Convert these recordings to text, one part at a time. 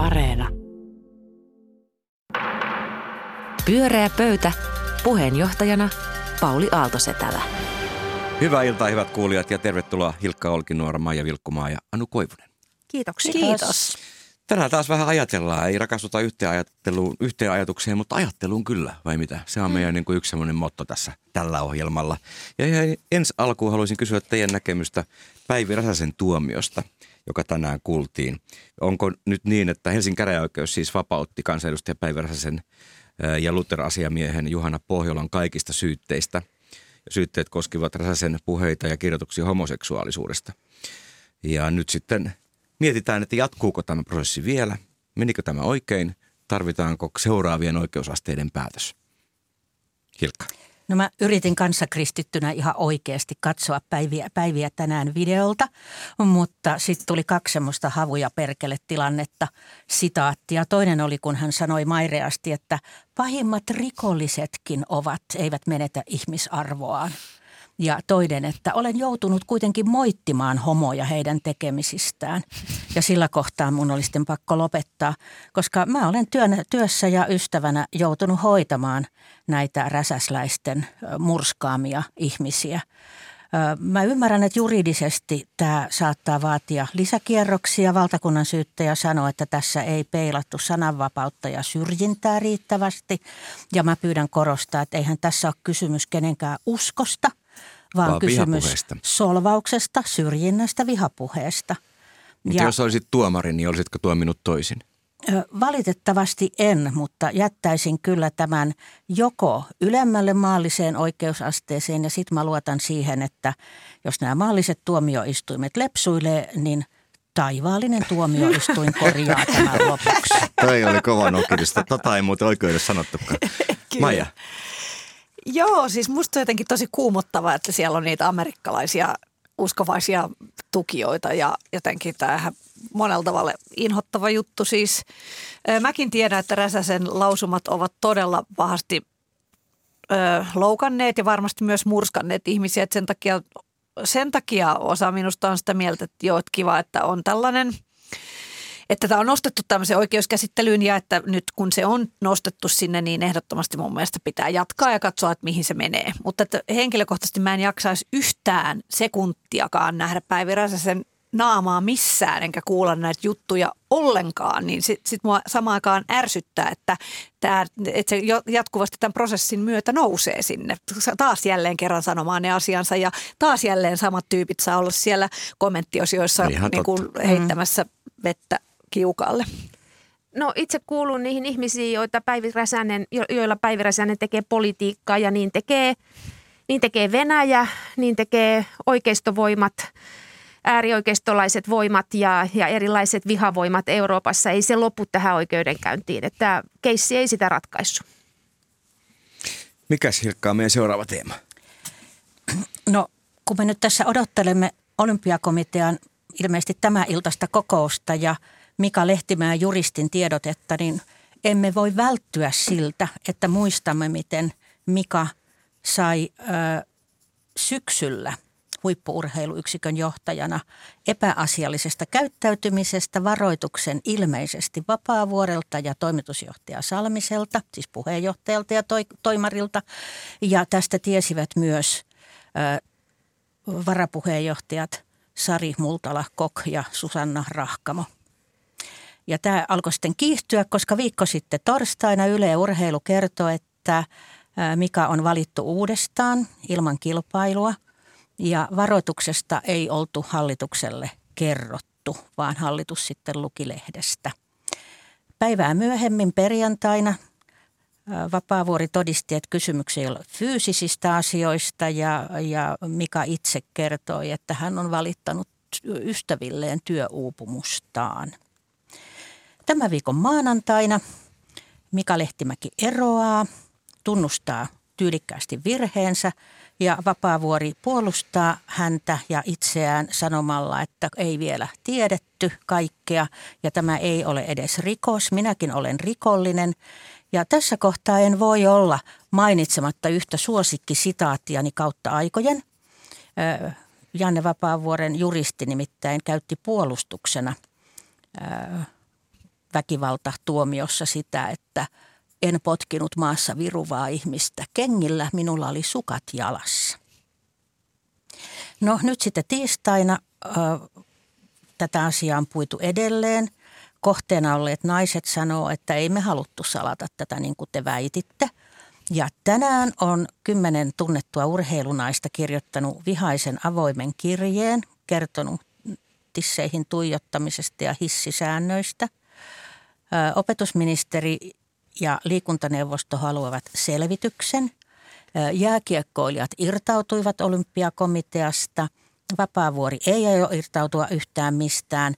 Areena. Pyöreä pöytä. Puheenjohtajana Pauli Aaltosetälä. Hyvää iltaa, hyvät kuulijat, ja tervetuloa Hilkka Olkinuora, Maija Vilkkumaa ja Anu Koivunen. Kiitoksia. Kiitos. Tänään taas vähän ajatellaan, ei rakastuta yhteen, ajatteluun, yhteen ajatukseen, mutta ajatteluun kyllä, vai mitä? Se on meidän niin kuin yksi semmoinen motto tässä tällä ohjelmalla. Ja ihan ensi alkuun haluaisin kysyä teidän näkemystä Päivi Räsäsen tuomiosta, joka tänään kuultiin. Onko nyt niin, että Helsingin käräjäoikeus siis vapautti kansanedustaja Päivi Räsäsen ja Luther-asiamiehen Juhana Pohjolan kaikista syytteistä. Syytteet koskivat Räsäsen puheita ja kirjoituksia homoseksuaalisuudesta. Ja nyt sitten mietitään, että jatkuuko tämä prosessi vielä, menikö tämä oikein, tarvitaanko seuraavien oikeusasteiden päätös. Hilkka. No mä yritin kanssa kristittynä ihan oikeasti katsoa päiviä, päiviä tänään videolta, mutta sitten tuli kaksi semmoista havuja perkele tilannetta sitaattia. Toinen oli, kun hän sanoi maireasti, että pahimmat rikollisetkin ovat, eivät menetä ihmisarvoaan. Ja toinen, että olen joutunut kuitenkin moittimaan homoja heidän tekemisistään. Ja sillä kohtaa mun oli sitten pakko lopettaa, koska mä olen työn, työssä ja ystävänä joutunut hoitamaan näitä räsäsläisten murskaamia ihmisiä. Mä ymmärrän, että juridisesti tämä saattaa vaatia lisäkierroksia. Valtakunnan syyttäjä sanoi, että tässä ei peilattu sananvapautta ja syrjintää riittävästi. Ja mä pyydän korostaa, että eihän tässä ole kysymys kenenkään uskosta – vaan, vaan kysymys vihapuheesta. solvauksesta, syrjinnästä, vihapuheesta. Mutta ja, jos olisit tuomari, niin olisitko tuominut toisin? Valitettavasti en, mutta jättäisin kyllä tämän joko ylemmälle maalliseen oikeusasteeseen ja sitten mä luotan siihen, että jos nämä maalliset tuomioistuimet lepsuilee, niin taivaallinen tuomioistuin korjaa tämän lopuksi. Toi oli kova nokirista. Tota ei muuten oikeudessa sanottukaan. Maija. Joo, siis musta on jotenkin tosi kuumottavaa, että siellä on niitä amerikkalaisia uskovaisia tukijoita ja jotenkin tämähän monella tavalla inhottava juttu. Siis mäkin tiedän, että Räsäsen lausumat ovat todella pahasti loukanneet ja varmasti myös murskanneet ihmisiä. Että sen, takia, sen takia osa minusta on sitä mieltä, että joo, että kiva, että on tällainen – että tämä on nostettu tämmöiseen oikeuskäsittelyyn ja että nyt kun se on nostettu sinne, niin ehdottomasti mun mielestä pitää jatkaa ja katsoa, että mihin se menee. Mutta että henkilökohtaisesti mä en jaksaisi yhtään sekuntiakaan nähdä Päivi Räsäsen naamaa missään enkä kuulla näitä juttuja ollenkaan, niin sitten sit mua samaan aikaan ärsyttää, että, tää, että se jatkuvasti tämän prosessin myötä nousee sinne. Taas jälleen kerran sanomaan ne asiansa ja taas jälleen samat tyypit saa olla siellä kommenttiosioissa niin kuin heittämässä vettä kiukalle? No itse kuulun niihin ihmisiin, joita Päivi Räsänen, joilla Päivi Räsänen tekee politiikkaa ja niin tekee, niin tekee Venäjä, niin tekee oikeistovoimat, äärioikeistolaiset voimat ja, ja erilaiset vihavoimat Euroopassa. Ei se lopu tähän oikeudenkäyntiin, että keissi ei sitä ratkaissut. Mikäs Hilkka on meidän seuraava teema? No kun me nyt tässä odottelemme olympiakomitean ilmeisesti tämä iltaista kokousta ja – Mika Lehtimäen juristin tiedotetta, niin emme voi välttyä siltä, että muistamme, miten Mika sai ö, syksyllä huippuurheiluyksikön johtajana epäasiallisesta käyttäytymisestä varoituksen ilmeisesti Vapaavuorelta ja toimitusjohtaja Salmiselta, siis puheenjohtajalta ja toi, toimarilta. Ja tästä tiesivät myös ö, varapuheenjohtajat Sari Multala Kok ja Susanna Rahkamo – ja tämä alkoi sitten kiihtyä, koska viikko sitten torstaina Yle Urheilu kertoi, että Mika on valittu uudestaan ilman kilpailua ja varoituksesta ei oltu hallitukselle kerrottu, vaan hallitus sitten luki lehdestä. Päivää myöhemmin perjantaina Vapaavuori todisti, että kysymyksiä ei ole fyysisistä asioista ja, ja Mika itse kertoi, että hän on valittanut ystävilleen työuupumustaan. Tämä viikon maanantaina Mika Lehtimäki eroaa, tunnustaa tyylikkäästi virheensä ja Vapaavuori puolustaa häntä ja itseään sanomalla, että ei vielä tiedetty kaikkea ja tämä ei ole edes rikos. Minäkin olen rikollinen ja tässä kohtaa en voi olla mainitsematta yhtä suosikkisitaattiani kautta aikojen. Janne Vapaavuoren juristi nimittäin käytti puolustuksena väkivaltatuomiossa sitä, että en potkinut maassa viruvaa ihmistä. Kengillä minulla oli sukat jalassa. No nyt sitten tiistaina ö, tätä asiaa on puitu edelleen. Kohteena olleet naiset sanoo, että ei me haluttu salata tätä niin kuin te väititte. Ja tänään on kymmenen tunnettua urheilunaista kirjoittanut vihaisen avoimen kirjeen, kertonut tisseihin tuijottamisesta ja hissisäännöistä. Opetusministeri ja liikuntaneuvosto haluavat selvityksen. Jääkiekkoilijat irtautuivat olympiakomiteasta. Vapaavuori ei aio irtautua yhtään mistään.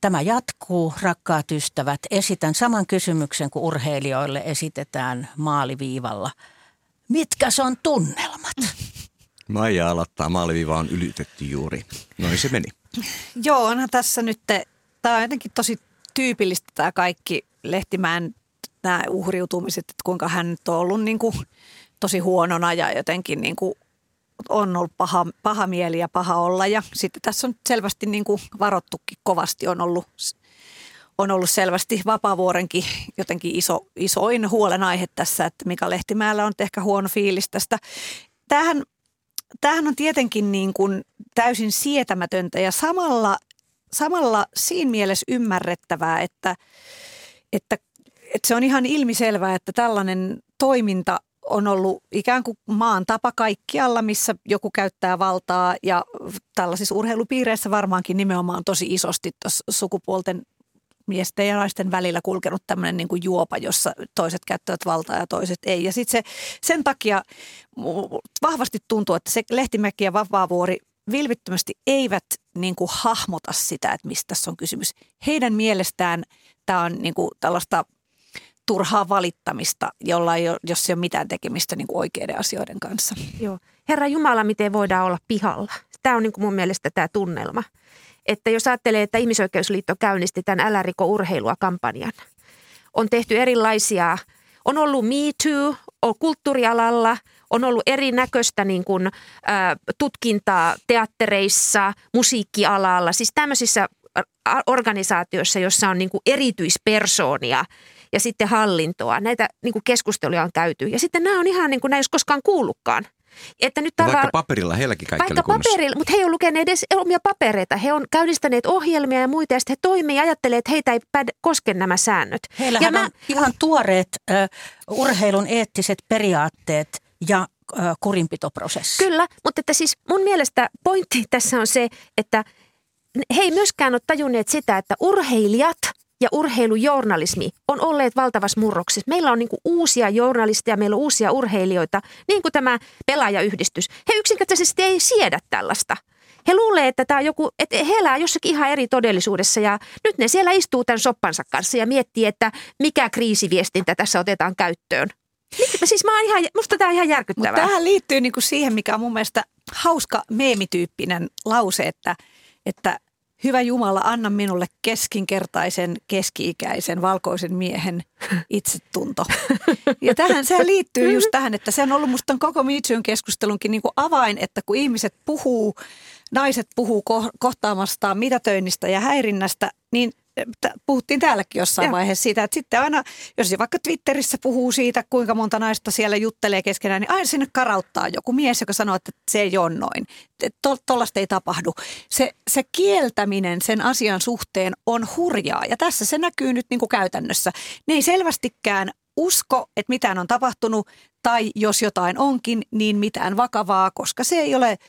Tämä jatkuu, rakkaat ystävät. Esitän saman kysymyksen kuin urheilijoille esitetään maaliviivalla. Mitkä on tunnelmat? Maija aloittaa, maaliviiva on ylitetty juuri. Noin se meni. Joo, onhan tässä nyt, tämä on jotenkin tosi tyypillistä tämä kaikki Lehtimään nämä uhriutumiset, että kuinka hän nyt on ollut niin kuin tosi huonona ja jotenkin niin kuin on ollut paha, paha mieli ja paha olla. Ja sitten tässä on selvästi niin kuin varottukin kovasti, on ollut, on ollut selvästi Vapaavuorenkin jotenkin iso, isoin huolenaihe tässä, että Mika Lehtimäellä on ehkä huono fiilis tästä. Tämähän, tämähän on tietenkin niin kuin täysin sietämätöntä ja samalla, samalla siinä mielessä ymmärrettävää, että, että että se on ihan ilmiselvää, että tällainen toiminta on ollut ikään kuin maan tapa kaikkialla, missä joku käyttää valtaa ja tällaisissa urheilupiireissä varmaankin nimenomaan tosi isosti sukupuolten miesten ja naisten välillä kulkenut tämmöinen niin juopa, jossa toiset käyttävät valtaa ja toiset ei. Ja sitten se, sen takia vahvasti tuntuu, että se Lehtimäki ja Vapaavuori vilvittömästi eivät niin kuin hahmota sitä, että mistä tässä on kysymys. Heidän mielestään tämä on niin kuin tällaista turhaa valittamista, jolla ei ole, jos ei ole mitään tekemistä niin kuin oikeiden asioiden kanssa. Joo. Herra Jumala, miten voidaan olla pihalla? Tämä on niin kuin mun mielestä tämä tunnelma. Että jos ajattelee, että Ihmisoikeusliitto käynnisti tämän Älä riko urheilua kampanjan. On tehty erilaisia, on ollut Me Too, on kulttuurialalla, on ollut erinäköistä niin kuin, ä, tutkintaa teattereissa, musiikkialalla, siis tämmöisissä organisaatioissa, jossa on niin kuin erityispersoonia ja sitten hallintoa. Näitä niin kuin keskusteluja on käyty. Ja sitten nämä on ihan niin kuin näin, jos koskaan kuullutkaan. Että nyt tavallaan, vaikka paperilla heilläkin kaikki Vaikka paperilla, mutta he ei ole lukeneet edes omia papereita. He on käynnistäneet ohjelmia ja muita ja sitten he toimii ja ajattelee, että heitä ei päde, koske nämä säännöt. Heillähän ja mä, on ihan tuoreet uh, urheilun eettiset periaatteet ja uh, kurinpitoprosessi. Kyllä, mutta että siis mun mielestä pointti tässä on se, että he ei myöskään ole tajunneet sitä, että urheilijat – ja urheilujournalismi on olleet valtavassa murroksessa. Meillä on niin uusia journalisteja, meillä on uusia urheilijoita, niin kuin tämä pelaajayhdistys. He yksinkertaisesti ei siedä tällaista. He luulee, että tämä joku, että he elää jossakin ihan eri todellisuudessa ja nyt ne siellä istuu tämän soppansa kanssa ja miettii, että mikä kriisiviestintä tässä otetaan käyttöön. Siis mä oon ihan, musta tämä on ihan järkyttävää. Mutta tähän liittyy niinku siihen, mikä on mun mielestä hauska meemityyppinen lause, että, että Hyvä Jumala, anna minulle keskinkertaisen, keski-ikäisen, valkoisen miehen itsetunto. Ja tähän se liittyy just tähän, että se on ollut musta koko Mitsuun keskustelunkin niin kuin avain, että kun ihmiset puhuu, naiset puhuu ko- kohtaamastaan mitätöinnistä ja häirinnästä, niin puhuttiin täälläkin jossain ja. vaiheessa siitä, että sitten aina, jos se vaikka Twitterissä puhuu siitä, kuinka monta naista siellä juttelee keskenään, niin aina sinne karauttaa joku mies, joka sanoo, että se ei ole noin. Tuollaista ei tapahdu. Se, se kieltäminen sen asian suhteen on hurjaa ja tässä se näkyy nyt niin kuin käytännössä. Ne ei selvästikään usko, että mitään on tapahtunut tai jos jotain onkin, niin mitään vakavaa, koska se ei ole –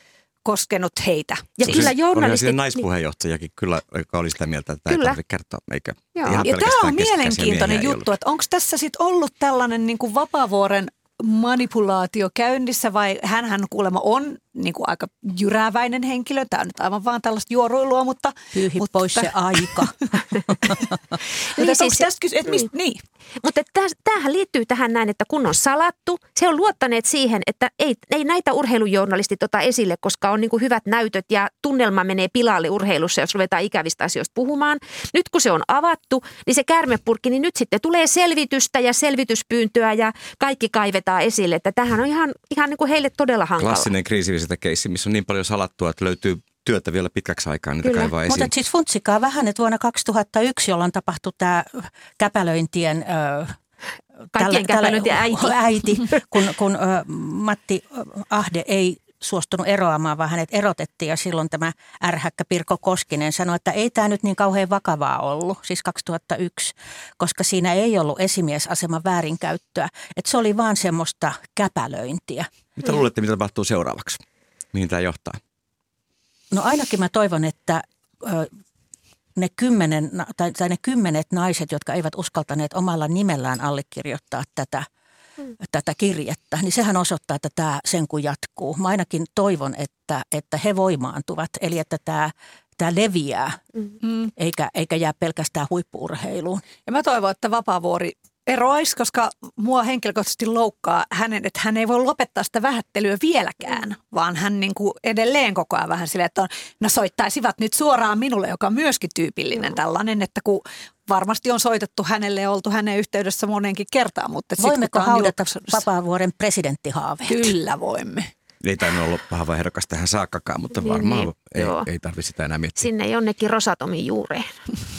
koskenut heitä. Ja siis kyllä journalistit... Oli naispuheenjohtajakin kyllä, joka oli sitä mieltä, että tämä ei tarvitse kertoa. Eikä Joo. Ja tämä on mielenkiintoinen juttu, että onko tässä sitten ollut tällainen niin kuin Vapaavuoren manipulaatio käynnissä vai hän kuulemma on niin kuin aika jyrääväinen henkilö. Tämä on nyt aivan vaan tällaista juoruilua, mutta... Pyyhi mutta, pois se aika. niin, siis, tästä kysy, että mistä, niin. Mutta tämähän liittyy tähän näin, että kun on salattu, se on luottaneet siihen, että ei, ei näitä urheilujournalistit ota esille, koska on niin kuin hyvät näytöt ja tunnelma menee pilalle urheilussa, jos ruvetaan ikävistä asioista puhumaan. Nyt kun se on avattu, niin se kärmepurkki, niin nyt sitten tulee selvitystä ja selvityspyyntöä ja kaikki kaivetaan esille. Että tähän on ihan, ihan niin kuin heille todella hankala. Klassinen kriisi sitä keissi, missä on niin paljon salattua, että löytyy työtä vielä pitkäksi aikaa niitä Kyllä, kaivaa esiin. Mutta siis funtsikaa vähän, että vuonna 2001, jolloin tapahtui tämä käpälöintien... Ö, Kaikkien käpälöintien äiti. äiti kun, kun ö, Matti Ahde ei suostunut eroamaan, vaan hänet erotettiin ja silloin tämä ärhäkkä Pirko Koskinen sanoi, että ei tämä nyt niin kauhean vakavaa ollut, siis 2001, koska siinä ei ollut esimiesaseman väärinkäyttöä, että se oli vaan semmoista käpälöintiä. Mitä luulette, mitä tapahtuu seuraavaksi? Mihin tämä johtaa? No ainakin mä toivon, että ne, kymmenen, tai, tai ne kymmenet naiset, jotka eivät uskaltaneet omalla nimellään allekirjoittaa tätä, mm. tätä kirjettä, niin sehän osoittaa, että tämä sen kun jatkuu. Mä ainakin toivon, että, että he voimaantuvat, eli että tämä, tämä leviää, mm. eikä, eikä jää pelkästään huippuurheiluun. Ja mä toivon, että Vapaavuori eroaisi, koska mua henkilökohtaisesti loukkaa hänen, että hän ei voi lopettaa sitä vähättelyä vieläkään, vaan hän niin kuin edelleen koko ajan vähän silleen, että on, no soittaisivat nyt suoraan minulle, joka on myöskin tyypillinen tällainen, että kun varmasti on soitettu hänelle ja oltu hänen yhteydessä monenkin kertaan. Mutta Voimmeko haudata Vapaavuoren presidenttihaaveet? Kyllä voimme. Ei tainnut olla paha vai ehdokas tähän saakkakaan, mutta Niin, varmaan niin, ei, joo. ei tarvitse sitä enää miettiä. Sinne jonnekin Rosatomin juureen.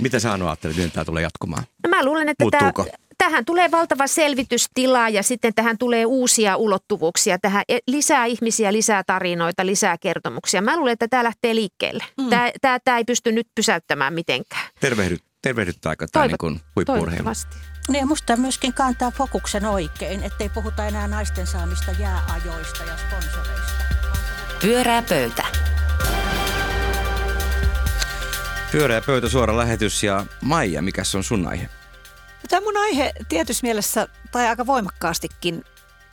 Mitä sä Anu ajattelet, miten tämä tulee jatkumaan? No mä luulen, että tämä, tähän tulee valtava selvitystila ja sitten tähän tulee uusia ulottuvuuksia. Tähän e- lisää ihmisiä, lisää tarinoita, lisää kertomuksia. Mä luulen, että tämä lähtee liikkeelle. Mm. Tämä, tämä, tämä ei pysty nyt pysäyttämään mitenkään. Tervehdy, tervehdyttääkö tämä niin Toivot- kuin huippu-urheilu? Niin ja musta myöskin kantaa fokuksen oikein, ettei puhuta enää naisten saamista jääajoista ja sponsoreista. Pyörää pöytä. Pyöreä pöytä, suora lähetys ja Maija, mikä on sun aihe? No, Tämä mun aihe tietyssä mielessä, tai aika voimakkaastikin,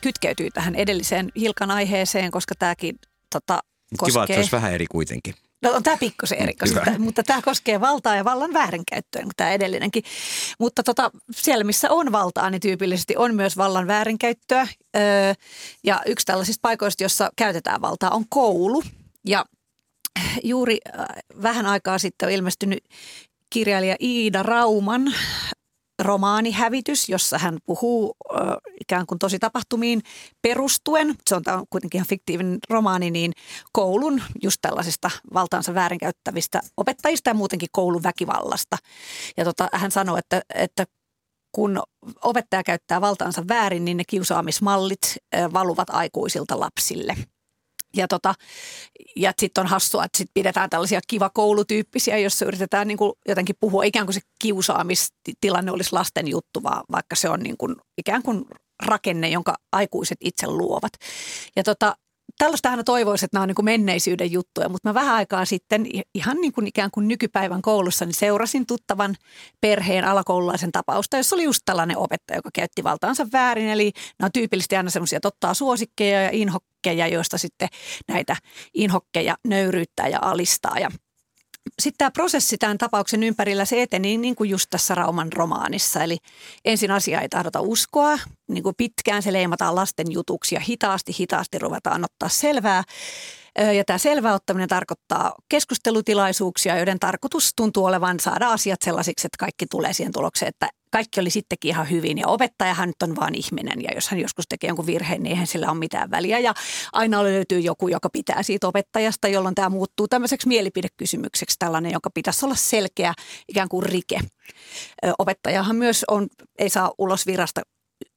kytkeytyy tähän edelliseen Hilkan aiheeseen, koska tämäkin tota, Kiva, että se koskee... olisi vähän eri kuitenkin. No on tämä pikkusen eri, koska tämä, mutta tämä koskee valtaa ja vallan väärinkäyttöä, niin tämä edellinenkin. Mutta tota, siellä, missä on valtaa, niin tyypillisesti on myös vallan väärinkäyttöä. Öö, ja yksi tällaisista paikoista, jossa käytetään valtaa, on koulu. Ja juuri äh, vähän aikaa sitten on ilmestynyt kirjailija Iida Rauman romaani Hävitys, jossa hän puhuu ö, ikään kuin tosi tapahtumiin perustuen. Se on, on kuitenkin ihan fiktiivinen romaani, niin koulun just tällaisista valtaansa väärinkäyttävistä opettajista ja muutenkin koulun väkivallasta. Ja tota, hän sanoi, että, että kun opettaja käyttää valtaansa väärin, niin ne kiusaamismallit ö, valuvat aikuisilta lapsille. Ja, tota, ja sitten on hassua, että sit pidetään tällaisia kiva koulutyyppisiä, jossa yritetään niin kuin jotenkin puhua ikään kuin se kiusaamistilanne olisi lasten juttu, vaan vaikka se on niin kuin ikään kuin rakenne, jonka aikuiset itse luovat. Ja tota, tällaista aina toivoisi, että nämä on niin kuin menneisyyden juttuja, mutta mä vähän aikaa sitten ihan niin kuin ikään kuin nykypäivän koulussa niin seurasin tuttavan perheen alakoululaisen tapausta, jossa oli just tällainen opettaja, joka käytti valtaansa väärin. Eli nämä on tyypillisesti aina semmoisia, että ottaa suosikkeja ja inhokkeja, joista sitten näitä inhokkeja nöyryyttää ja alistaa. Ja sitten tämä prosessi tämän tapauksen ympärillä, se eteni niin kuin just tässä Rauman romaanissa. Eli ensin asia ei tahdota uskoa, niin kuin pitkään se leimataan lasten jutuksi ja hitaasti, hitaasti ruvetaan ottaa selvää. Ja tämä selvä ottaminen tarkoittaa keskustelutilaisuuksia, joiden tarkoitus tuntuu olevan saada asiat sellaisiksi, että kaikki tulee siihen tulokseen, että kaikki oli sittenkin ihan hyvin. Ja opettajahan nyt on vaan ihminen ja jos hän joskus tekee jonkun virheen, niin eihän sillä ole mitään väliä. Ja aina löytyy joku, joka pitää siitä opettajasta, jolloin tämä muuttuu tämmöiseksi mielipidekysymykseksi, tällainen, joka pitäisi olla selkeä ikään kuin rike. Ö, Opettajahan myös on, ei saa ulos virasta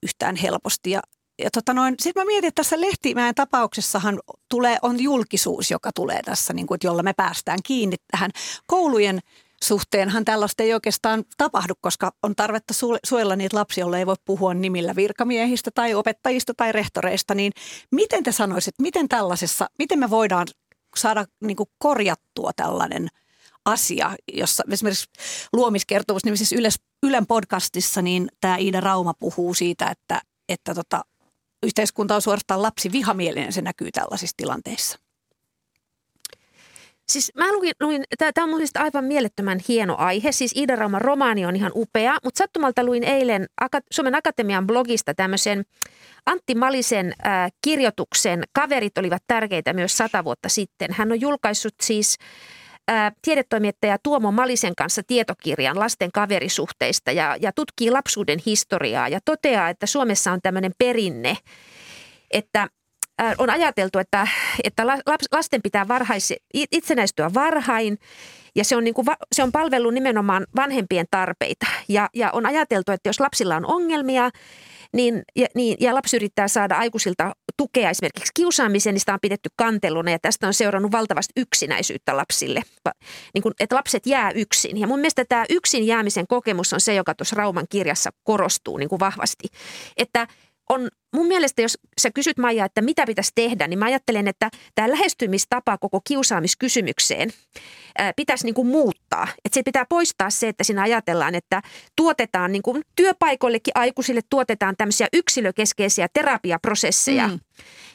yhtään helposti ja ja tota noin, sitten mä mietin, että tässä Lehtimäen tapauksessahan tulee, on julkisuus, joka tulee tässä, niin kuin, että jolla me päästään kiinni tähän. Koulujen suhteenhan tällaista ei oikeastaan tapahdu, koska on tarvetta su- suojella niitä lapsia, joilla ei voi puhua nimillä virkamiehistä tai opettajista tai rehtoreista. Niin miten te sanoisit, miten tällaisessa, miten me voidaan saada niin kuin korjattua tällainen asia, jossa esimerkiksi luomiskertomus nimisessä Yles, Ylen podcastissa, niin tämä Iida Rauma puhuu siitä, että, että tota, yhteiskunta on suorastaan lapsi vihamielinen, se näkyy tällaisissa tilanteissa. Siis mä luin, luin tämä on mun mielestä aivan mielettömän hieno aihe. Siis Iida Rauman romaani on ihan upea, mutta sattumalta luin eilen Suomen Akatemian blogista tämmöisen Antti Malisen äh, kirjoituksen Kaverit olivat tärkeitä myös sata vuotta sitten. Hän on julkaissut siis äh, tiedetoimittaja Tuomo Malisen kanssa tietokirjan lasten kaverisuhteista ja, ja tutkii lapsuuden historiaa ja toteaa, että Suomessa on tämmöinen perinne, että on ajateltu, että, että lasten pitää varhais, itsenäistyä varhain ja se on, niin kuin, se on palvellut nimenomaan vanhempien tarpeita. Ja, ja on ajateltu, että jos lapsilla on ongelmia, niin, ja, niin, ja lapsi yrittää saada aikuisilta tukea esimerkiksi kiusaamiseen, niin sitä on pidetty kanteluna ja tästä on seurannut valtavasti yksinäisyyttä lapsille, niin kuin, että lapset jää yksin. Ja mun mielestä tämä yksin jäämisen kokemus on se, joka tuossa Rauman kirjassa korostuu niin kuin vahvasti, että on mun mielestä, jos sä kysyt Maija, että mitä pitäisi tehdä, niin mä ajattelen, että tämä lähestymistapa koko kiusaamiskysymykseen ää, pitäisi niin kuin muuttaa. Että se pitää poistaa se, että siinä ajatellaan, että tuotetaan niin kuin työpaikoillekin aikuisille tuotetaan tämmöisiä yksilökeskeisiä terapiaprosesseja, mm.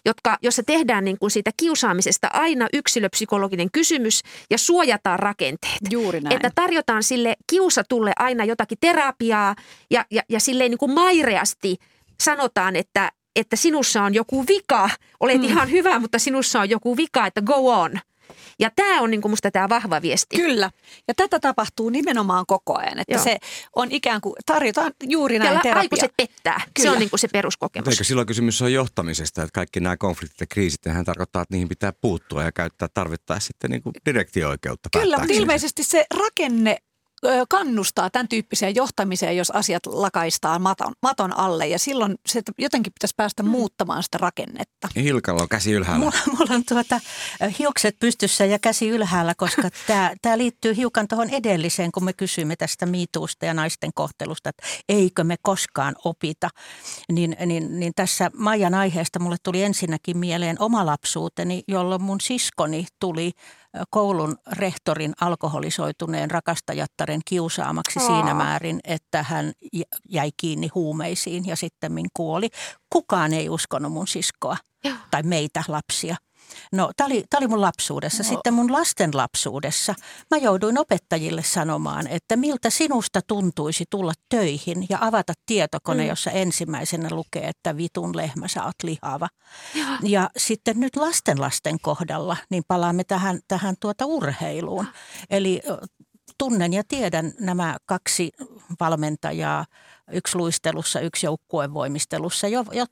jotka, jossa tehdään niin kuin siitä kiusaamisesta aina yksilöpsykologinen kysymys ja suojataan rakenteet. Juuri näin. Että tarjotaan sille kiusatulle aina jotakin terapiaa ja, ja, ja silleen niin kuin maireasti – sanotaan, että, että sinussa on joku vika, olet mm. ihan hyvä, mutta sinussa on joku vika, että go on. Ja tämä on niin kuin musta tämä vahva viesti. Kyllä. Ja tätä tapahtuu nimenomaan koko ajan. Että Joo. se on ikään kuin, tarjotaan juuri näin ja terapia. aikuiset pettää. Kyllä. Se on niin kuin se peruskokemus. Eikö silloin kysymys on johtamisesta, että kaikki nämä konfliktit ja kriisit, hän tarkoittaa, että niihin pitää puuttua ja käyttää tarvittaessa sitten niin kuin direktio-oikeutta. Kyllä, mutta ilmeisesti se rakenne kannustaa tämän tyyppiseen johtamiseen, jos asiat lakaistaan maton, maton alle. Ja silloin se jotenkin pitäisi päästä mm. muuttamaan sitä rakennetta. Hilkalla on käsi ylhäällä. Mulla, mulla on tuota, hiukset pystyssä ja käsi ylhäällä, koska tämä liittyy hiukan tuohon edelliseen, kun me kysymme tästä miituusta ja naisten kohtelusta, että eikö me koskaan opita. Niin, niin, niin tässä Maijan aiheesta mulle tuli ensinnäkin mieleen oma lapsuuteni, jolloin mun siskoni tuli koulun rehtorin alkoholisoituneen rakastajattaren kiusaamaksi Aa. siinä määrin, että hän jäi kiinni huumeisiin ja sitten kuoli. Kukaan ei uskonut mun siskoa ja. tai meitä lapsia. No, tämä oli, oli mun lapsuudessa. No. Sitten mun lasten lapsuudessa mä jouduin opettajille sanomaan, että miltä sinusta tuntuisi tulla töihin ja avata tietokone, mm. jossa ensimmäisenä lukee, että vitun lehmä, sä oot lihava. Ja, ja sitten nyt lasten lasten kohdalla, niin palaamme tähän, tähän tuota urheiluun. Eli tunnen ja tiedän nämä kaksi valmentajaa, yksi luistelussa, yksi joukkuevoimistelussa,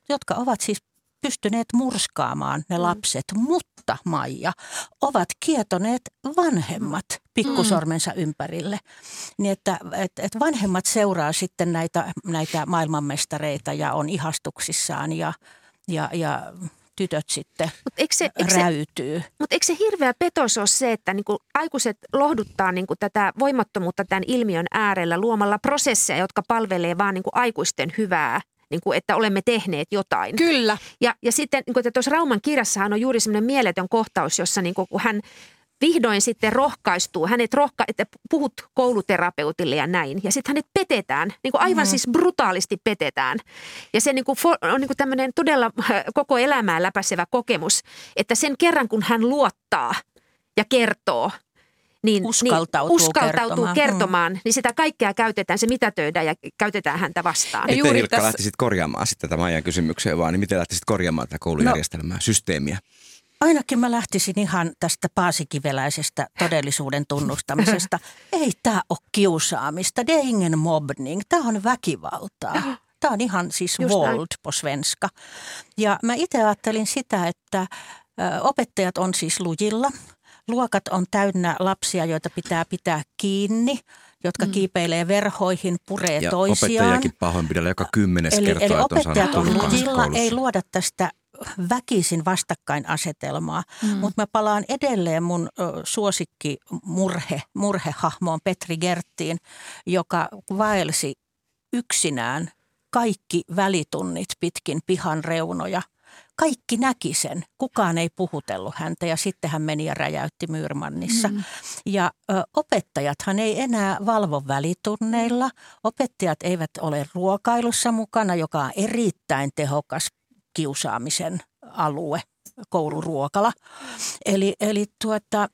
jotka ovat siis pystyneet murskaamaan ne mm. lapset, mutta Maija ovat kietoneet vanhemmat pikkusormensa mm. ympärille. Niin että et, et vanhemmat seuraa sitten näitä, näitä maailmanmestareita ja on ihastuksissaan ja, ja, ja tytöt sitten Mut eikö se, eikö räytyy. Mutta eikö se hirveä petos ole se, että niinku aikuiset lohduttaa niinku tätä voimattomuutta tämän ilmiön äärellä luomalla prosesseja, jotka palvelee vaan niinku aikuisten hyvää niin kuin, että olemme tehneet jotain. Kyllä. Ja, ja sitten niin kuin, että tuossa Rauman kirjassahan on juuri semmoinen mieletön kohtaus, jossa niin kuin, kun hän vihdoin sitten rohkaistuu, hänet rohka, että puhut kouluterapeutille ja näin. Ja sitten hänet petetään, niin kuin aivan mm. siis brutaalisti petetään. Ja se niin kuin on niin kuin tämmöinen todella koko elämää läpäisevä kokemus, että sen kerran kun hän luottaa ja kertoo – niin, uskaltautuu, niin, uskaltautuu kertomaan, kertomaan mm. niin sitä kaikkea käytetään, se töitä ja käytetään häntä vastaan. Miten juuri Hilkka tässä... lähtisit korjaamaan sitten tätä Maijan kysymykseen vaan, niin miten lähtisit korjaamaan tätä koulujärjestelmää, no, systeemiä? Ainakin mä lähtisin ihan tästä paasikiveläisestä todellisuuden tunnustamisesta. Ei tämä ole kiusaamista, det är ingen mobbning, tämä on väkivaltaa. Tämä on ihan siis Just våld på svenska. Ja mä itse ajattelin sitä, että opettajat on siis lujilla – Luokat on täynnä lapsia, joita pitää pitää kiinni, jotka mm. kiipeilee verhoihin, puree ja toisiaan. opettajakin pahoinpidellä joka kymmenes eli, kertoo, eli että on opettajat on ei luoda tästä väkisin vastakkainasetelmaa, mm. mutta mä palaan edelleen mun suosikki murhe, murhehahmoon Petri Gerttiin, joka vaelsi yksinään kaikki välitunnit pitkin pihan reunoja – kaikki näki sen. Kukaan ei puhutellut häntä ja sitten hän meni ja räjäytti Myyrmannissa. Mm. Ja ö, opettajathan ei enää valvo välitunneilla. Opettajat eivät ole ruokailussa mukana, joka on erittäin tehokas kiusaamisen alue, kouluruokala. Eli, eli tuota,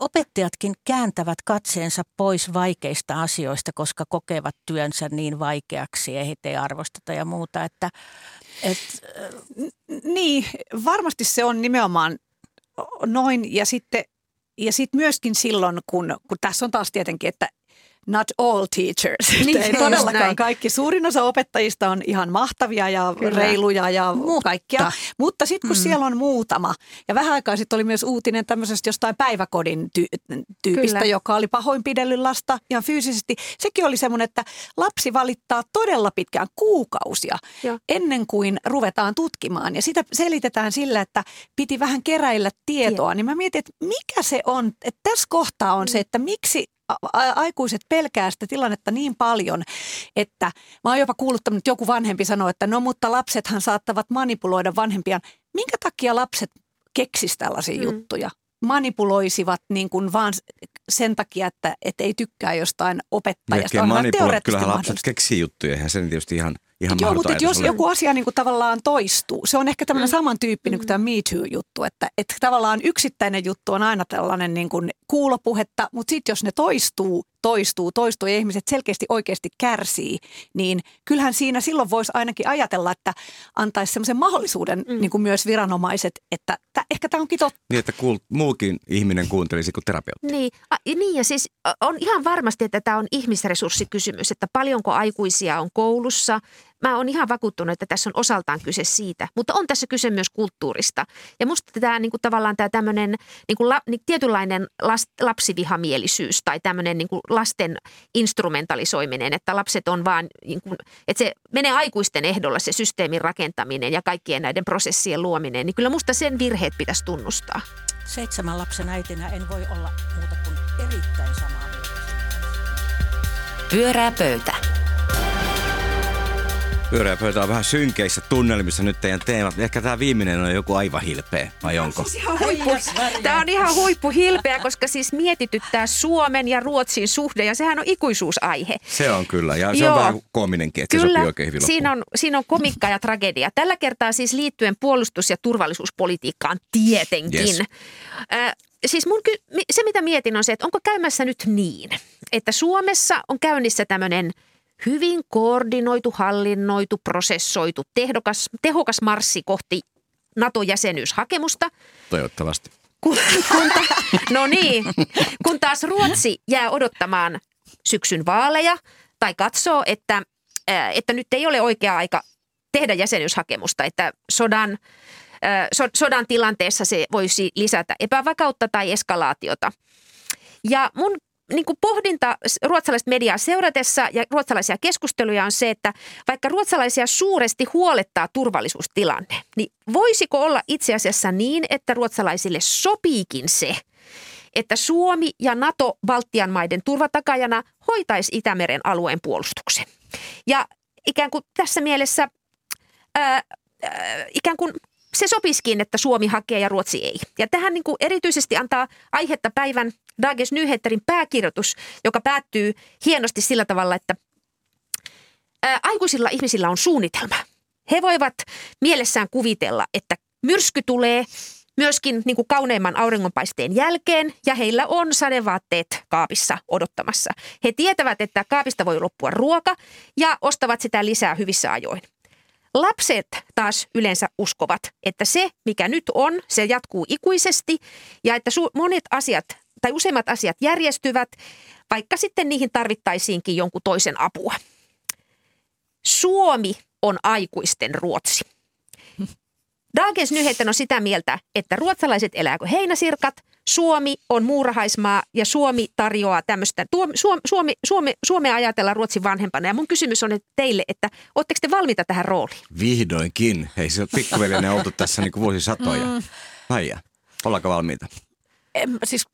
opettajatkin kääntävät katseensa pois vaikeista asioista, koska kokevat työnsä niin vaikeaksi ja heitä ei arvosteta ja muuta. Että, et... Niin, varmasti se on nimenomaan noin ja sitten ja sitten myöskin silloin, kun, kun tässä on taas tietenkin, että not all teachers. Niin, ei todellakaan näin. kaikki. Suurin osa opettajista on ihan mahtavia ja Kyllä. reiluja ja Mutta- kaikkia. Mutta sitten kun mm. siellä on muutama, ja vähän aikaa sitten oli myös uutinen tämmöisestä jostain päiväkodin ty- tyypistä, Kyllä. joka oli pahoinpidellyt lasta ihan fyysisesti. Sekin oli semmoinen, että lapsi valittaa todella pitkään kuukausia Joo. ennen kuin ruvetaan tutkimaan. Ja sitä selitetään sillä, että piti vähän keräillä tietoa. Niin mä mietin, että mikä se on, että tässä kohtaa on se, että miksi aikuiset pelkää sitä tilannetta niin paljon, että mä oon jopa kuullut, että joku vanhempi sanoo, että no mutta lapsethan saattavat manipuloida vanhempiaan. Minkä takia lapset keksis tällaisia Mm. juttuja? Manipuloisivat niin kuin vaan sen takia, että, että ei tykkää jostain opettajasta. Teoreettisesti Kyllähän lapset keksii juttuja. Eihän se tietysti ihan, ihan Joo, mutta jos ole. joku asia niin kuin tavallaan toistuu, se on ehkä tämmöinen Mm. samantyyppinen kuin tämä Me Too-juttu, että, että tavallaan yksittäinen juttu on aina tällainen niin kuin kuulopuhetta, mutta sitten jos ne toistuu, toistuu, toistuu ja ihmiset selkeästi oikeasti kärsii, niin kyllähän siinä silloin voisi ainakin ajatella, että antaisi semmoisen mahdollisuuden Mm. niin kuin myös viranomaiset, että tä, ehkä tämä onkin totta. Niin, että kuul, muukin ihminen kuuntelisi kuin terapeutti. Niin, a, niin ja siis on ihan varmasti, että tämä on ihmisresurssikysymys, että paljonko aikuisia on koulussa. Mä oon ihan vakuuttunut, että tässä on osaltaan kyse siitä, mutta on tässä kyse myös kulttuurista. Ja musta tämä niin kuin tavallaan tämä tämmöinen niin kuin la, niin tietynlainen las, lapsivihamielisyys tai tämmöinen niin kuin lasten instrumentalisoiminen, että lapset on vaan, niin kuin, että se menee aikuisten ehdolla se systeemin rakentaminen ja kaikkien näiden prosessien luominen, niin kyllä musta sen virheet pitäisi tunnustaa. Seitsemän lapsen äitinä en voi olla muuta kuin erittäin samaa mieltä. Pyörää pöytä. Pyöreä pöytä on vähän synkeissä tunnelmissa nyt teidän teemat. Ehkä tämä viimeinen on joku aivan hilpeä, vai onko? Tämä on ihan huippuhilpeä, koska siis mietityttää Suomen ja Ruotsin suhde ja sehän on ikuisuusaihe. Se on kyllä, ja se Joo. on vähän koominenkin, että se Kyllä, sopii oikein hyvin siinä on, siinä on komikka ja tragedia. Tällä kertaa siis liittyen puolustus- ja turvallisuuspolitiikkaan tietenkin. Yes. Äh, siis mun, se, mitä mietin, on se, että onko käymässä nyt niin, että Suomessa on käynnissä tämmöinen hyvin koordinoitu, hallinnoitu, prosessoitu, tehokas, tehokas marssi kohti NATO-jäsenyyshakemusta – Toivottavasti. kun, kun ta, no niin, kun taas Ruotsi jää odottamaan syksyn vaaleja tai katsoo, että, ää, että nyt ei ole oikea aika tehdä jäsenyyshakemusta, että sodan, so, sodan tilanteessa se voisi lisätä epävakautta tai eskalaatiota. Ja mun niin kuin pohdinta ruotsalaista mediaa seuratessa ja ruotsalaisia keskusteluja on se, että vaikka ruotsalaisia suuresti huolettaa turvallisuustilanne, niin voisiko olla itse asiassa niin, että ruotsalaisille sopiikin se, että Suomi ja NATO Baltian maiden turvatakajana hoitaisi Itämeren alueen puolustuksen. Ja ikään kuin tässä mielessä ää, ää, ikään kuin se sopisikin, että Suomi hakee ja Ruotsi ei. Ja tähän niin kuin erityisesti antaa aihetta päivän Dagens Nyheterin pääkirjoitus, joka päättyy hienosti sillä tavalla, että ää, aikuisilla ihmisillä on suunnitelma. He voivat mielessään kuvitella, että myrsky tulee myöskin niin kuin kauneimman auringonpaisteen jälkeen ja heillä on sadevaatteet kaapissa odottamassa. He tietävät, että kaapista voi loppua ruoka ja ostavat sitä lisää hyvissä ajoin. Lapset taas yleensä uskovat, että se, mikä nyt on, se jatkuu ikuisesti ja että su- monet asiat tai useimmat asiat järjestyvät, vaikka sitten niihin tarvittaisiinkin jonkun toisen apua. Suomi on aikuisten Ruotsi. Dagens Nyheter on sitä mieltä, että ruotsalaiset elääkö heinäsirkat, Suomi on muurahaismaa ja Suomi tarjoaa tämmöistä, Suomi, Suomi, Suomi, Suomea ajatella Ruotsin vanhempana. Ja mun kysymys on teille, että ootteko te valmiita tähän rooliin? Vihdoinkin. Hei, se on pikkuveljenne oltu tässä niin kuin vuosisatoja. Mm. Aija, ollaanko valmiita? En, siis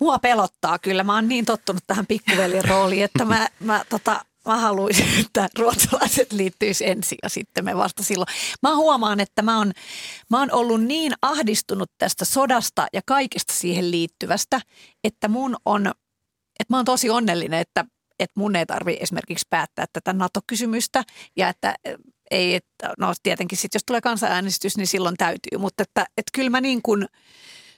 mua pelottaa kyllä. Mä oon niin tottunut tähän pikkuvelin rooliin, että mä, mä, tota, mä haluaisin, että ruotsalaiset liittyisi ensin ja sitten me vasta silloin. Mä huomaan, että mä oon, mä oon ollut niin ahdistunut tästä sodasta ja kaikesta siihen liittyvästä, että mun on, että mä oon tosi onnellinen, että, että mun ei tarvi esimerkiksi päättää tätä NATO-kysymystä ja että ei, että no tietenkin sitten jos tulee kansanäänestys, niin silloin täytyy, mutta että, että kyllä mä niin kuin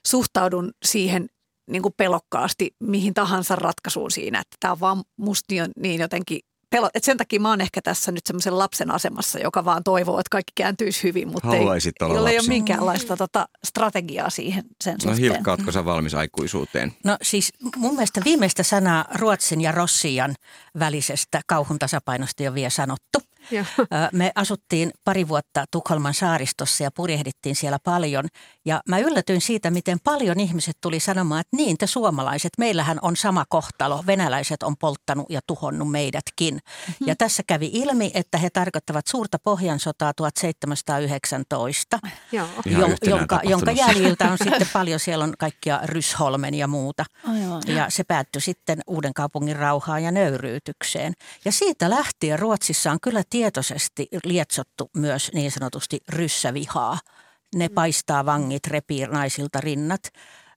suhtaudun siihen niin kuin pelokkaasti mihin tahansa ratkaisuun siinä, että tämä on vaan musta niin, niin jotenkin pelo, että sen takia mä oon ehkä tässä nyt semmoisen lapsen asemassa, joka vaan toivoo, että kaikki kääntyisi hyvin, mutta Haluaisit ei, olla ei ole minkäänlaista tota, strategiaa siihen sen No suhteen. Hilkka, ootko sä valmis aikuisuuteen? No siis mun mielestä viimeistä sanaa Ruotsin ja Rossian välisestä kauhun tasapainosta ole vielä sanottu. Joo. Ö, Me asuttiin pari vuotta Tukholman saaristossa ja purjehdittiin siellä paljon. Ja mä yllätyin siitä, miten paljon ihmiset tuli sanomaan, että niin te suomalaiset, meillähän on sama kohtalo. Venäläiset on polttanut ja tuhonnut meidätkin. Mm-hmm. Ja tässä kävi ilmi, että he tarkoittavat suurta Pohjansotaa 1719 Joo. Ihan jon- yhtenään jonka, jonka jäljiltä on sitten paljon, siellä on kaikkia Rysholmen ja muuta. Aivan. Ja se päättyi sitten uuden kaupungin rauhaan ja nöyryytykseen. Ja siitä lähtien Ruotsissa on kyllä tietoisesti lietsottu myös niin sanotusti ryssävihaa. Ne paistaa vangit, repii naisilta rinnat.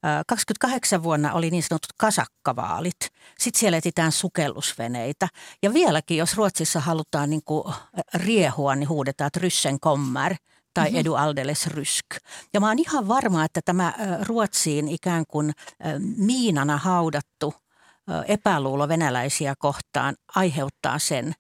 Ö, 28 vuonna oli niin sanotut kasakkavaalit. Sitten siellä etsitään sukellusveneitä. Ja vieläkin, jos Ruotsissa halutaan niin kuin riehua, niin huudetaan, että ryssen kommer tai mm-hmm. edu aldeles rysk. Ja mä oon ihan varma, että tämä Ruotsiin ikään kuin miinana haudattu epäluulo venäläisiä kohtaan aiheuttaa sen,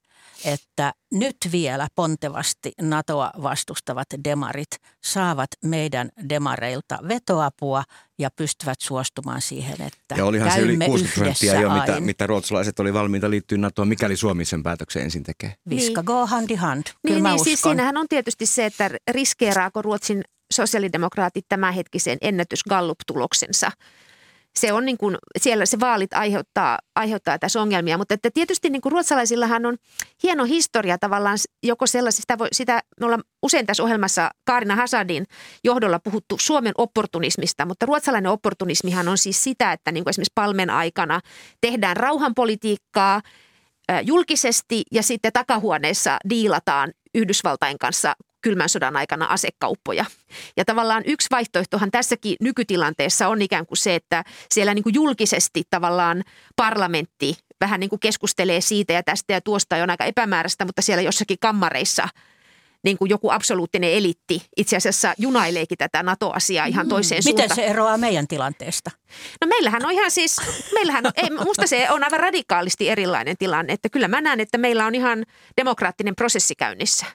että nyt vielä pontevasti NATOa vastustavat demarit saavat meidän demareilta vetoapua ja pystyvät suostumaan siihen, että Ja olihan se yli käymme 60 prosenttia jo, mitä, mitä ruotsalaiset oli valmiita liittyä NATOon, mikäli Suomi sen päätöksen ensin tekee. Viska Niin. go hand in hand. Kyllä Niin, mä niin uskon. siis siinähän on tietysti se, että riskeeraako Ruotsin sosiaalidemokraatit tämänhetkisen ennätys-Gallup-tuloksensa. Se on niin kuin, siellä se vaalit aiheuttaa, aiheuttaa tässä ongelmia, mutta että tietysti niin kuin ruotsalaisillahan on hieno historia tavallaan joko sellaisista, sitä me ollaan usein tässä ohjelmassa Kaarina Hasadin johdolla puhuttu Suomen opportunismista, mutta ruotsalainen opportunismihan on siis sitä, että niin kuin esimerkiksi Palmen aikana tehdään rauhanpolitiikkaa, julkisesti ja sitten takahuoneessa diilataan Yhdysvaltain kanssa kylmän sodan aikana asekauppoja. Ja tavallaan yksi vaihtoehtohan tässäkin nykytilanteessa on ikään kuin se, että siellä niin kuin julkisesti tavallaan parlamentti vähän niin kuin keskustelee siitä ja tästä ja tuosta on aika epämääräistä, mutta siellä jossakin kammareissa niin kuin joku absoluuttinen elitti itse asiassa junaileekin tätä NATO-asiaa ihan toiseen Miten suuntaan. se eroaa meidän tilanteesta? No meillähän on ihan siis, meillähän on, ei, musta se on aivan radikaalisti erilainen tilanne, että kyllä mä näen, että meillä on ihan demokraattinen prosessi käynnissä.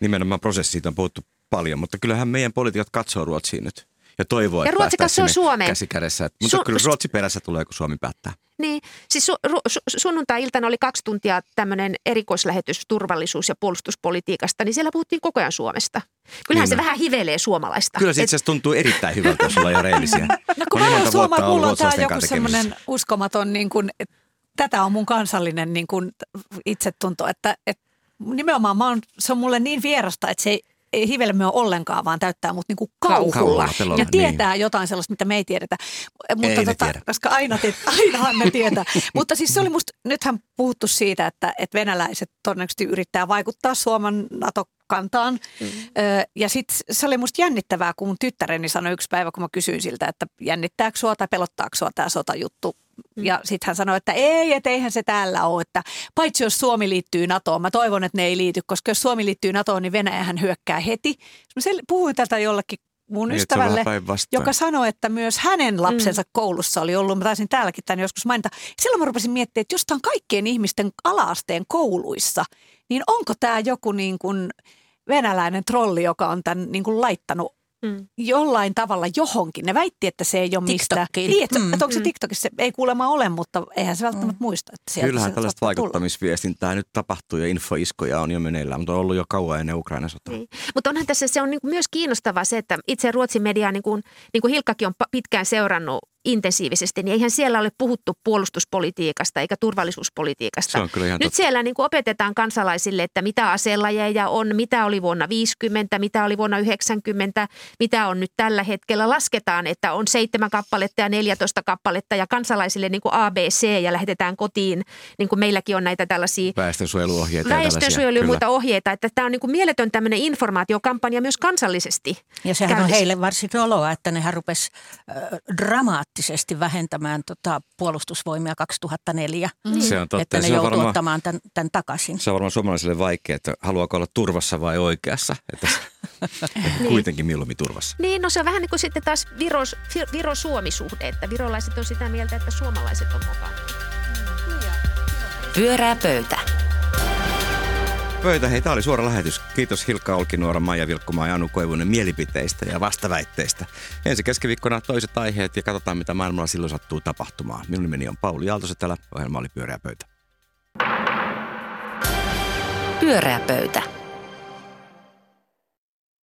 Nimenomaan prosessiin on puhuttu paljon, mutta kyllähän meidän poliitikot katsoo Ruotsiin nyt. Ja toivoo, Ja että Ruotsi katsoo sinne Suomeen. käsi kädessä. Mutta Su- kyllä Ruotsi perässä tulee, kun Suomi päättää. Niin, siis su, ru, su, sunnuntai-iltana oli kaksi tuntia tämmöinen erikoislähetys turvallisuus- ja puolustuspolitiikasta, niin siellä puhuttiin koko ajan Suomesta. Kyllähän Niin se vähän hivelee suomalaista. Kyllä se Et- itse asiassa tuntuu erittäin hyvältä, jos ollaan ihan reellisiä. No kun On niin mä ollut mulla on tämä joku semmoinen uskomaton, niin kuin, että tätä on mun kansallinen niin kuin, itsetunto, että, että nimenomaan mä oon, se on mulle niin vierasta, että se ei, ei hivele me ollenkaan, vaan täyttää mut niin kuin kauhulla. Kauhulla, pelolla, ja tietää niin. jotain sellaista, mitä me ei tiedetä. Mutta Ei tota, tiedä. koska aina te, ainahan ne tietää. Mutta siis se oli musta, nythän puhuttu siitä, että, että venäläiset todennäköisesti yrittää vaikuttaa Suomen NATO-kantaan. Mm. Ö, ja sitten se oli musta jännittävää, kun mun tyttäreni sanoi yksi päivä, kun mä kysyin siltä, että jännittääkö sua tai pelottaako sua tämä sotajuttu. Ja sitten hän sanoi, että ei, että eihän se täällä ole, että paitsi jos Suomi liittyy NATOon, mä toivon, että ne ei liity, koska jos Suomi liittyy NATOon, niin Venäjähän hyökkää heti. Mä puhuin tätä jollekin mun Niin, ystävälle, joka sanoi, että myös hänen lapsensa mm. koulussa oli ollut, mä taisin täälläkin tämän joskus mainita. Silloin mä rupesin miettimään, että jos tämä on kaikkien ihmisten alaasteen kouluissa, niin onko tämä joku niin kuin venäläinen trolli, joka on tämän niin kuin laittanut Mm. jollain tavalla johonkin. Ne väitti, että se ei ole mistään. TikTokiin. Niin, että, Mm. että onko se TikTokissa? Se ei kuulemma ole, mutta eihän se välttämättä muista, että sieltä Kyllähän se tällaista tulla. vaikuttamisviestintää nyt tapahtuu ja infoiskoja on jo meneillään, mutta on ollut jo kauan ennen Ukrainan sotaa. Niin. Mutta onhan tässä se on niin myös kiinnostavaa se, että itse Ruotsin media, niin kuin, niin kuin Hilkkakin on pitkään seurannut intensiivisesti, niin eihän siellä ole puhuttu puolustuspolitiikasta eikä turvallisuuspolitiikasta. Se on kyllä ihan Nyt totta. siellä niin kuin opetetaan kansalaisille, että mitä aselajeja on, mitä oli vuonna 50, mitä oli vuonna 90, mitä on nyt tällä hetkellä. Lasketaan, että on seitsemän kappaletta ja 14 kappaletta ja kansalaisille niin kuin ABC ja lähetetään kotiin, niin kuin meilläkin on näitä tällaisia Väestönsuojeluohjeita väestönsuojelu ja muita ohjeita, että tämä on niin kuin mieletön tämmöinen informaatiokampanja myös kansallisesti. Ja sehän on käynnissä. heille varsin oloa, että nehän rupesi äh, dramaattisesti vähentämään tota puolustusvoimia 2004. Mm. Se on totta. Että ne se on joutuu varmaan- ottamaan tämän, tämän takaisin. Se on varmaan suomalaisille vaikea, että haluaako olla turvassa vai oikeassa. Että Niin. kuitenkin mieluummin turvassa. Niin, no se on vähän niin kuin sitten taas Viros, Vir- Viro-Suomi-suhde, että virolaiset on sitä mieltä, että suomalaiset on mukana. Pyörää pöytä. Pöytä. Hei, tämä oli suora lähetys. Kiitos Hilkka Olkinuora, Maija Vilkkumaa ja Anu Koivunen mielipiteistä ja vastaväitteistä. Ensi keskiviikkona toiset aiheet ja katsotaan, mitä maailmalla silloin sattuu tapahtumaan. Minun nimeni on Pauli Aaltoset, täällä ohjelma oli Pyöreä pöytä. Pyöreä pöytä.